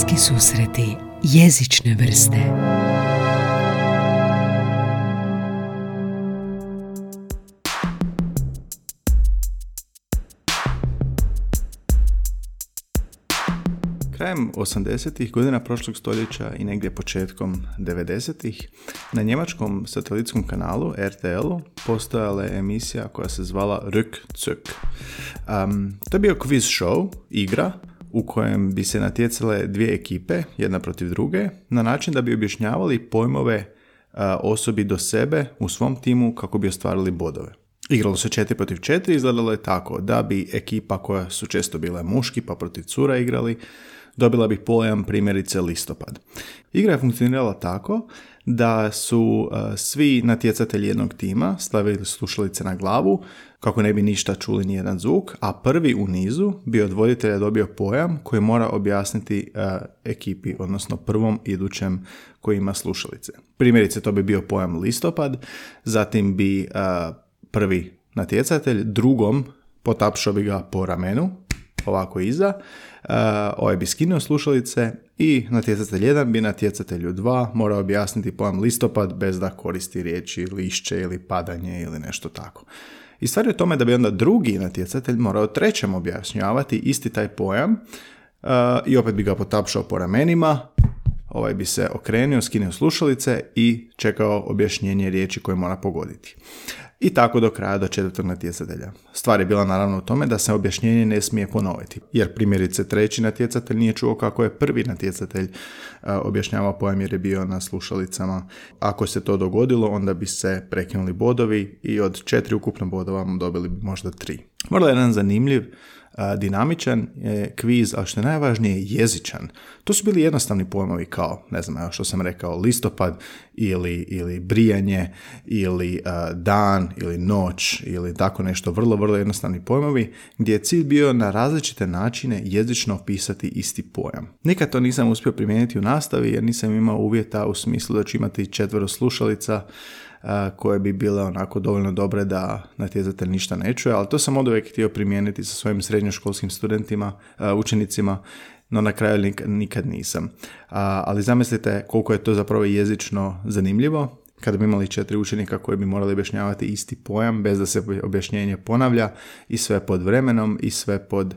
Bliski susreti jezične vrste Krajem 80. godina prošlog stoljeća i negdje početkom 90. na njemačkom satelitskom kanalu RTL-u postojala je emisija koja se zvala Rückzug. Um, to je bio quiz show, igra, u kojem bi se natjecale dvije ekipe, jedna protiv druge, na način da bi objašnjavali pojmove osobi do sebe u svom timu kako bi ostvarili bodove. Igralo se 4 protiv 4, izgledalo je tako da bi ekipa koja su često bile muški pa protiv cura igrali, dobila bi pojam primjerice listopad. Igra je funkcionirala tako da su uh, svi natjecatelji jednog tima stavili slušalice na glavu kako ne bi ništa čuli ni jedan zvuk, a prvi u nizu bi od voditelja dobio pojam koji mora objasniti uh, ekipi, odnosno prvom idućem koji ima slušalice. Primjerice to bi bio pojam listopad, zatim bi uh, prvi natjecatelj drugom potapšao bi ga po ramenu, ovako iza, ovaj bi skinuo slušalice i natjecatelj 1 bi natjecatelju 2 morao objasniti pojam listopad bez da koristi riječi lišće ili padanje ili nešto tako. I stvar je u tome da bi onda drugi natjecatelj morao trećem objašnjavati isti taj pojam uh, i opet bi ga potapšao po ramenima, ovaj bi se okrenio, skinuo slušalice i čekao objašnjenje riječi koje mora pogoditi i tako do kraja do četvrtog natjecatelja. Stvar je bila naravno u tome da se objašnjenje ne smije ponoviti, jer primjerice treći natjecatelj nije čuo kako je prvi natjecatelj objašnjavao pojam jer je bio na slušalicama. Ako se to dogodilo, onda bi se prekinuli bodovi i od četiri ukupno bodova dobili bi možda tri. Vrlo jedan zanimljiv dinamičan je kviz, a što je najvažnije jezičan. To su bili jednostavni pojmovi kao, ne znam, što sam rekao, listopad ili, ili brijanje ili dan ili noć ili tako nešto, vrlo, vrlo jednostavni pojmovi gdje je cilj bio na različite načine jezično opisati isti pojam. Nikad to nisam uspio primijeniti u nastavi jer nisam imao uvjeta u smislu da ću imati četvero slušalica koje bi bile onako dovoljno dobre da natjecatelj ništa ne čuje, ali to sam od uvijek htio primijeniti sa svojim srednjoškolskim studentima, učenicima, no na kraju nikad nisam. Ali zamislite koliko je to zapravo jezično zanimljivo, kada bi imali četiri učenika koji bi morali objašnjavati isti pojam bez da se objašnjenje ponavlja i sve pod vremenom i sve pod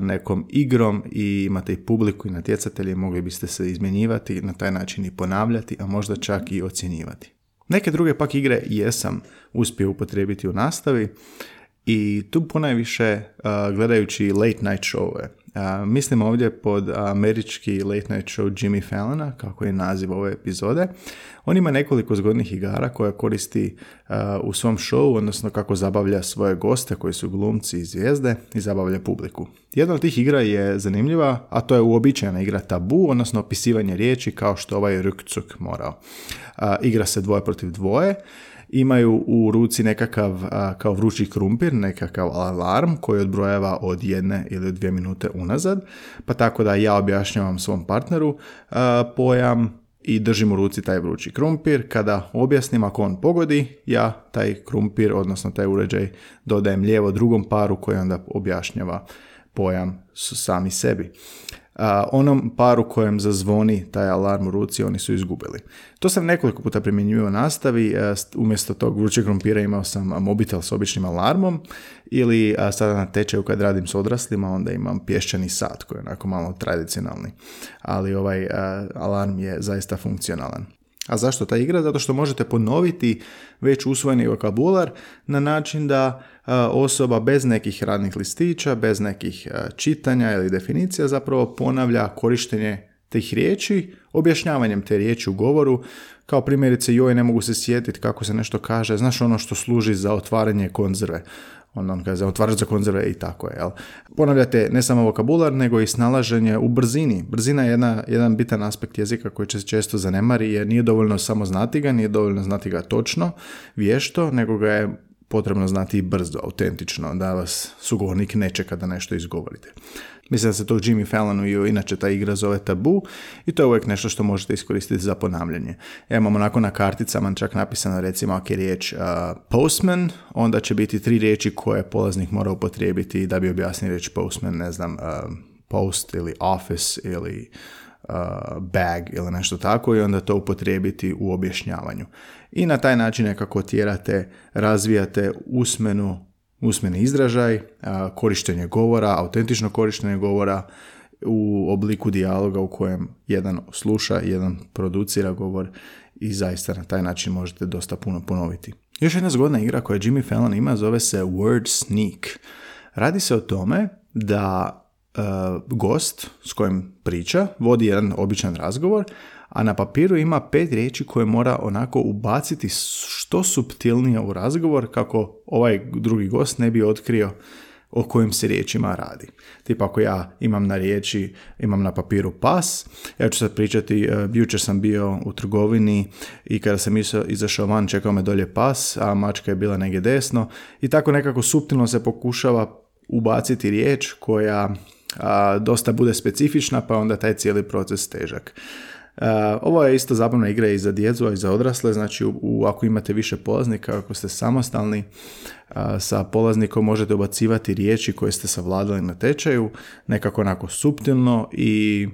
nekom igrom i imate i publiku i natjecatelje, mogli biste se izmjenjivati, na taj način i ponavljati, a možda čak i ocjenjivati. Neke druge pak igre jesam uspio upotrijebiti u nastavi i tu ponajviše gledajući late night showove. Uh, mislim ovdje pod američki late night show Jimmy Fallona, kako je naziv ove epizode. On ima nekoliko zgodnih igara koje koristi uh, u svom showu, odnosno kako zabavlja svoje goste koji su glumci i zvijezde i zabavlja publiku. Jedna od tih igra je zanimljiva, a to je uobičajena igra tabu, odnosno opisivanje riječi kao što ovaj Rukcuk morao. Uh, igra se dvoje protiv dvoje imaju u ruci nekakav kao vrući krumpir, nekakav alarm koji odbrojava od jedne ili dvije minute unazad, pa tako da ja objašnjavam svom partneru pojam i držim u ruci taj vrući krumpir. Kada objasnim ako on pogodi, ja taj krumpir, odnosno taj uređaj, dodajem lijevo drugom paru koji onda objašnjava pojam sami sebi onom paru kojem zazvoni taj alarm u ruci, oni su izgubili. To sam nekoliko puta primjenjivao u nastavi, umjesto tog vrućeg krompira imao sam mobitel s običnim alarmom ili sada na tečaju kad radim s odraslima onda imam pješčani sat koji je onako malo tradicionalni, ali ovaj alarm je zaista funkcionalan. A zašto ta igra? Zato što možete ponoviti već usvojeni vokabular na način da osoba bez nekih radnih listića, bez nekih čitanja ili definicija zapravo ponavlja korištenje tih riječi, objašnjavanjem te riječi u govoru, kao primjerice joj ne mogu se sjetiti kako se nešto kaže, znaš ono što služi za otvaranje konzerve on, on kaže otvarač za konzerve i tako je. Jel? Ponavljate ne samo vokabular, nego i snalaženje u brzini. Brzina je jedna, jedan bitan aspekt jezika koji se često zanemari jer nije dovoljno samo znati ga, nije dovoljno znati ga točno, vješto, nego ga je potrebno znati i brzo, autentično, da vas sugovornik ne čeka da nešto izgovorite. Mislim da se to Jimmy Fallonu i inače ta igra zove tabu i to je uvijek nešto što možete iskoristiti za ponavljanje. Ja imam onako na karticama čak napisano recimo ako je riječ uh, postman, onda će biti tri riječi koje polaznik mora upotrijebiti da bi objasnio riječ postman, ne znam, uh, post ili office ili bag ili nešto tako i onda to upotrijebiti u objašnjavanju. I na taj način nekako tjerate, razvijate usmenu, usmeni izražaj, korištenje govora, autentično korištenje govora u obliku dijaloga u kojem jedan sluša, jedan producira govor i zaista na taj način možete dosta puno ponoviti. Još jedna zgodna igra koju Jimmy Fallon ima zove se Word Sneak. Radi se o tome da gost s kojim priča vodi jedan običan razgovor, a na papiru ima pet riječi koje mora onako ubaciti što subtilnije u razgovor kako ovaj drugi gost ne bi otkrio o kojim se riječima radi. Tipa ako ja imam na riječi, imam na papiru pas, ja ću sad pričati, uh, jučer sam bio u trgovini i kada sam izašao van čekao me dolje pas, a mačka je bila negdje desno i tako nekako suptilno se pokušava ubaciti riječ koja a, dosta bude specifična, pa onda taj cijeli proces težak. ovo je isto zabavna igra i za djecu, a i za odrasle, znači u, ako imate više polaznika, ako ste samostalni, sa polaznikom možete ubacivati riječi koje ste savladali na tečaju, nekako onako suptilno i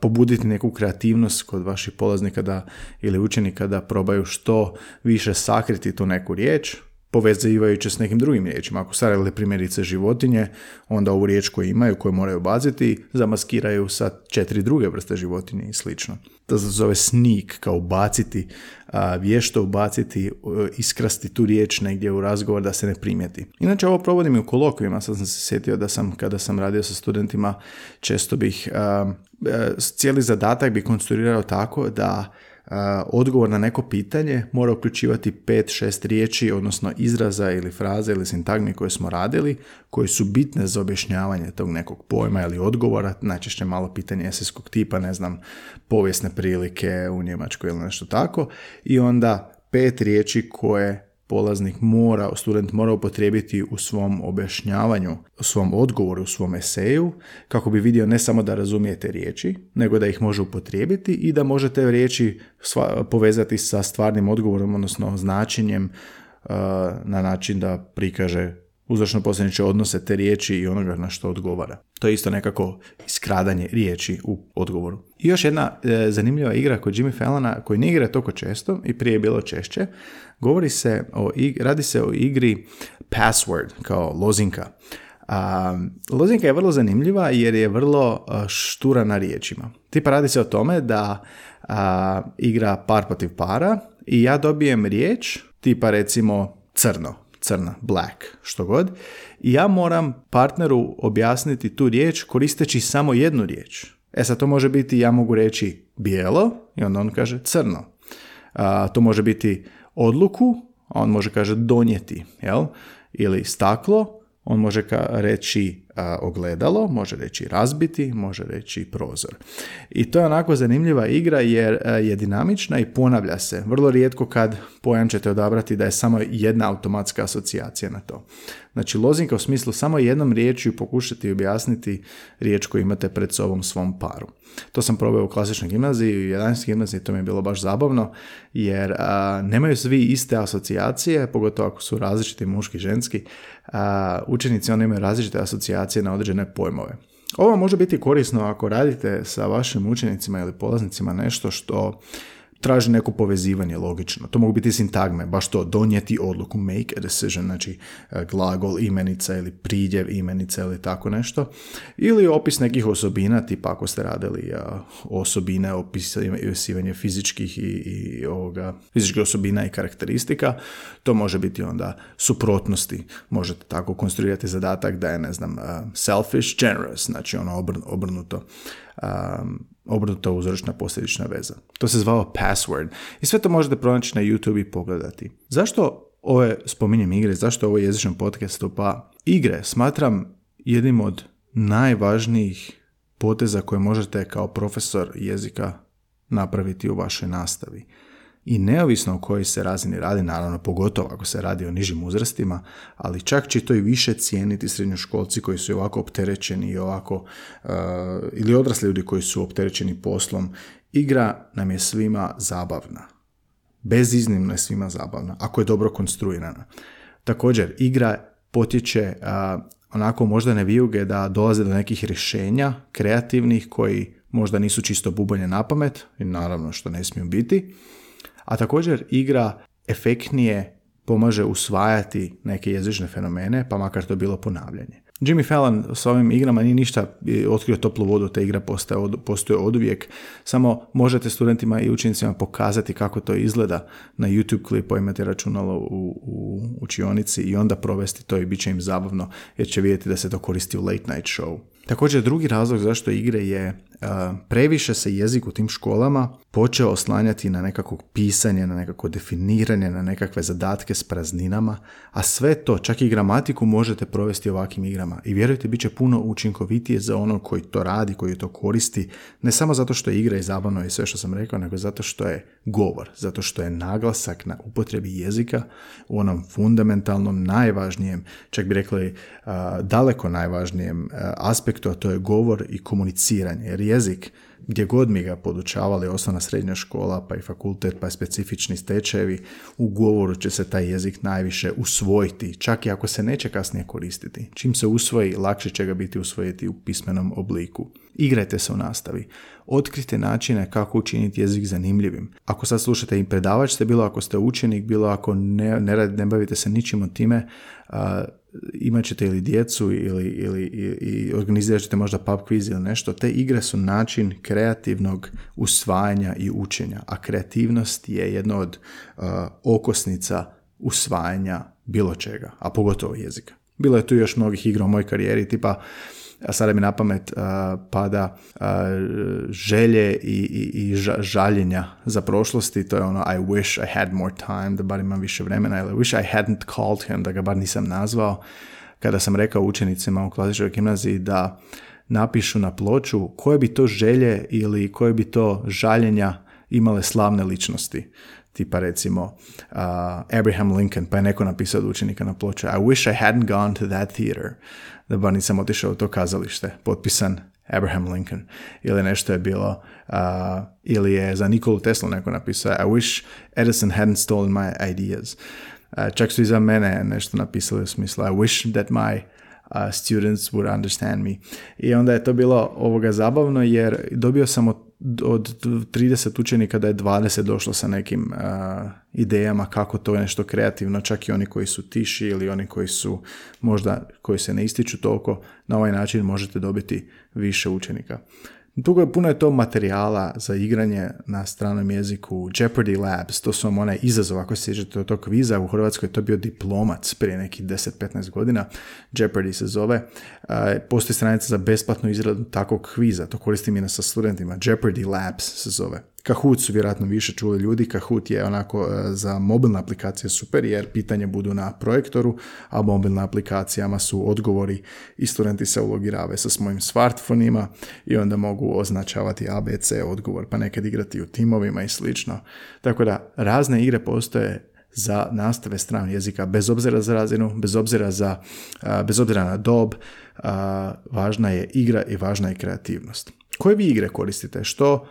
pobuditi neku kreativnost kod vaših polaznika da, ili učenika da probaju što više sakriti tu neku riječ, povezivajući s nekim drugim riječima. Ako stavili primjerice životinje, onda ovu riječ koju imaju, koju moraju baziti, zamaskiraju sa četiri druge vrste životinje i slično. To se zove sneak, kao ubaciti, vješto ubaciti, iskrasti tu riječ negdje u razgovor da se ne primijeti. Inače, ovo provodim i u kolokvijima, sad sam se sjetio da sam, kada sam radio sa studentima, često bih, cijeli zadatak bi konstruirao tako da odgovor na neko pitanje mora uključivati 5-6 riječi, odnosno izraza ili fraze ili sintagmi koje smo radili, koje su bitne za objašnjavanje tog nekog pojma ili odgovora, najčešće malo pitanje eseskog tipa, ne znam, povijesne prilike u Njemačkoj ili nešto tako, i onda pet riječi koje polaznik mora, student mora upotrijebiti u svom objašnjavanju, u svom odgovoru, u svom eseju, kako bi vidio ne samo da razumijete riječi, nego da ih može upotrijebiti i da možete riječi povezati sa stvarnim odgovorom, odnosno značenjem uh, na način da prikaže uzročno posljedniče odnose te riječi i onoga na što odgovara. To je isto nekako iskradanje riječi u odgovoru. I još jedna e, zanimljiva igra kod Jimmy Fallona, koji ne igra toliko često i prije je bilo češće, govori se o, radi se o igri password, kao lozinka. A, lozinka je vrlo zanimljiva jer je vrlo štura na riječima. Tipa radi se o tome da a, igra par protiv para i ja dobijem riječ, tipa recimo crno, crna, black, što god. I ja moram partneru objasniti tu riječ koristeći samo jednu riječ. E sad to može biti, ja mogu reći bijelo i onda on kaže crno. A, to može biti odluku, a on može kaže donijeti, jel? Ili staklo, on može reći ogledalo, može reći razbiti, može reći prozor. I to je onako zanimljiva igra jer je dinamična i ponavlja se. Vrlo rijetko kad pojam ćete odabrati da je samo jedna automatska asocijacija na to. Znači lozinka u smislu samo jednom riječju pokušati objasniti riječ koju imate pred sobom svom paru. To sam probao u klasičnoj gimnaziji, u 11. gimnaziji, to mi je bilo baš zabavno, jer nemaju svi iste asocijacije, pogotovo ako su različiti muški i ženski, a, učenici oni imaju različite asocijacije na određene pojmove. Ovo može biti korisno ako radite sa vašim učenicima ili polaznicima nešto što traži neko povezivanje logično. To mogu biti sintagme, baš to, donijeti odluku, make a decision, znači e, glagol imenica ili pridjev imenica ili tako nešto. Ili opis nekih osobina, tipa ako ste radili osobine, opisivanje fizičkih i, i ovoga, fizičkih osobina i karakteristika, to može biti onda suprotnosti. Možete tako konstruirati zadatak da je, ne znam, selfish, generous, znači ono obrnuto um, obrnuta uzročna posljedična veza. To se zvao password. I sve to možete pronaći na YouTube i pogledati. Zašto ove spominjem igre, zašto ovo jezičnom podcastu? Pa igre smatram jednim od najvažnijih poteza koje možete kao profesor jezika napraviti u vašoj nastavi i neovisno o kojoj se razini radi, naravno pogotovo ako se radi o nižim uzrastima, ali čak će to i više cijeniti srednjoškolci koji su ovako opterećeni i ovako, uh, ili odrasli ljudi koji su opterećeni poslom. Igra nam je svima zabavna. Beziznimno je svima zabavna, ako je dobro konstruirana. Također, igra potječe uh, onako možda ne vijuge da dolaze do nekih rješenja kreativnih koji možda nisu čisto bubanje na pamet i naravno što ne smiju biti. A također igra efektnije pomaže usvajati neke jezične fenomene, pa makar to bilo ponavljanje. Jimmy Fallon s ovim igrama nije ništa otkrio toplu vodu, ta igra postoje od, postoje od uvijek. Samo možete studentima i učenicima pokazati kako to izgleda na YouTube klipu, imate računalo u, u učionici i onda provesti to i bit će im zabavno jer će vidjeti da se to koristi u late night show. Također drugi razlog zašto igre je previše se jezik u tim školama počeo oslanjati na nekakvo pisanje, na nekako definiranje, na nekakve zadatke s prazninama, a sve to, čak i gramatiku možete provesti ovakvim igrama. I vjerujte, bit će puno učinkovitije za ono koji to radi, koji to koristi, ne samo zato što je igra i zabavno i sve što sam rekao, nego zato što je govor, zato što je naglasak na upotrebi jezika u onom fundamentalnom, najvažnijem, čak bi rekli daleko najvažnijem aspektu, a to je govor i komuniciranje. Jer jezik, gdje god mi ga podučavali, osnovna srednja škola, pa i fakultet, pa i specifični stečajevi, u govoru će se taj jezik najviše usvojiti, čak i ako se neće kasnije koristiti. Čim se usvoji, lakše će ga biti usvojiti u pismenom obliku. Igrajte se u nastavi. Otkrite načine kako učiniti jezik zanimljivim. Ako sad slušate i predavač ste, bilo ako ste učenik, bilo ako ne, ne, ne bavite se ničim od time, imat ćete ili djecu ili, ili i, organizirat ćete možda pub quiz ili nešto, te igre su način kreativnog usvajanja i učenja, a kreativnost je jedna od uh, okosnica usvajanja bilo čega, a pogotovo jezika. Bilo je tu još mnogih igra u mojoj karijeri, tipa a sada mi na pamet pada želje i, i, i žaljenja za prošlosti, to je ono I wish I had more time, da bar imam više vremena, ili I wish I hadn't called him, da ga bar nisam nazvao. Kada sam rekao učenicima u klasičnoj gimnaziji da napišu na ploču koje bi to želje ili koje bi to žaljenja imale slavne ličnosti tipa recimo uh, Abraham Lincoln, pa je neko napisao od učenika na ploču I wish I hadn't gone to that theater da bar nisam otišao u to kazalište, potpisan Abraham Lincoln. Ili nešto je bilo, uh, ili je za Nikolu Tesla neko napisao, I wish Edison hadn't stolen my ideas. Uh, čak su i za mene nešto napisali u smislu, I wish that my uh, students would understand me. I onda je to bilo ovoga zabavno jer dobio sam od od 30 učenika da je 20 došlo sa nekim idejama kako to je nešto kreativno, čak i oni koji su tiši ili oni koji su možda, koji se ne ističu toliko, na ovaj način možete dobiti više učenika. Tugo je puno je to materijala za igranje na stranom jeziku. Jeopardy Labs, to su vam onaj izazov, ako se sjećate od tog kviza, u Hrvatskoj je to bio diplomac prije nekih 10-15 godina. Jeopardy se zove. Postoji stranica za besplatnu izradu takvog kviza, to koristim i sa studentima. Jeopardy Labs se zove. Kahoot su vjerojatno više čuli ljudi. Kahoot je onako e, za mobilne aplikacije super jer pitanje budu na projektoru, a mobilne aplikacijama su odgovori i studenti se ulogirave sa svojim smartfonima i onda mogu označavati ABC odgovor pa nekad igrati u timovima i slično. Tako da razne igre postoje za nastave stranog jezika bez obzira za razinu, bez obzira, za, bez obzira na dob, važna je igra i važna je kreativnost. Koje vi igre koristite? Što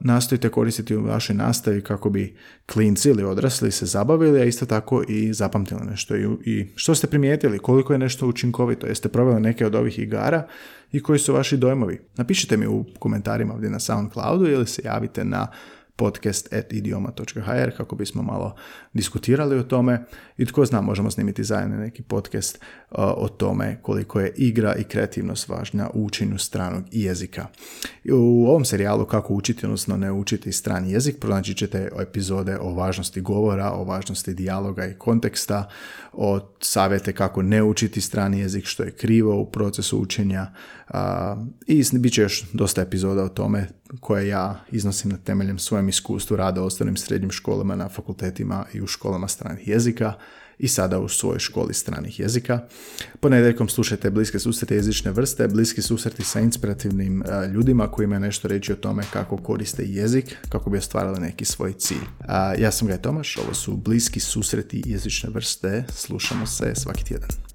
nastojite koristiti u vašoj nastavi kako bi klinci ili odrasli se zabavili, a isto tako i zapamtili nešto. I, što ste primijetili, koliko je nešto učinkovito, jeste proveli neke od ovih igara i koji su vaši dojmovi. Napišite mi u komentarima ovdje na SoundCloudu ili se javite na podcast.idioma.hr kako bismo malo diskutirali o tome i tko zna možemo snimiti zajedno neki podcast uh, o tome koliko je igra i kreativnost važna u učenju stranog jezika. U ovom serijalu kako učiti, odnosno ne učiti strani jezik, pronaći ćete epizode o važnosti govora, o važnosti dijaloga i konteksta, o savjete kako ne učiti strani jezik, što je krivo u procesu učenja i bit će još dosta epizoda o tome koje ja iznosim na temeljem svojem iskustvu rada u ostalim srednjim školama na fakultetima i u školama stranih jezika i sada u svojoj školi stranih jezika. Ponedjeljkom slušajte bliske susrete jezične vrste, bliski susreti sa inspirativnim ljudima koji imaju nešto reći o tome kako koriste jezik, kako bi ostvarili neki svoj cilj. ja sam Gaj Tomaš, ovo su bliski susreti jezične vrste, slušamo se svaki tjedan.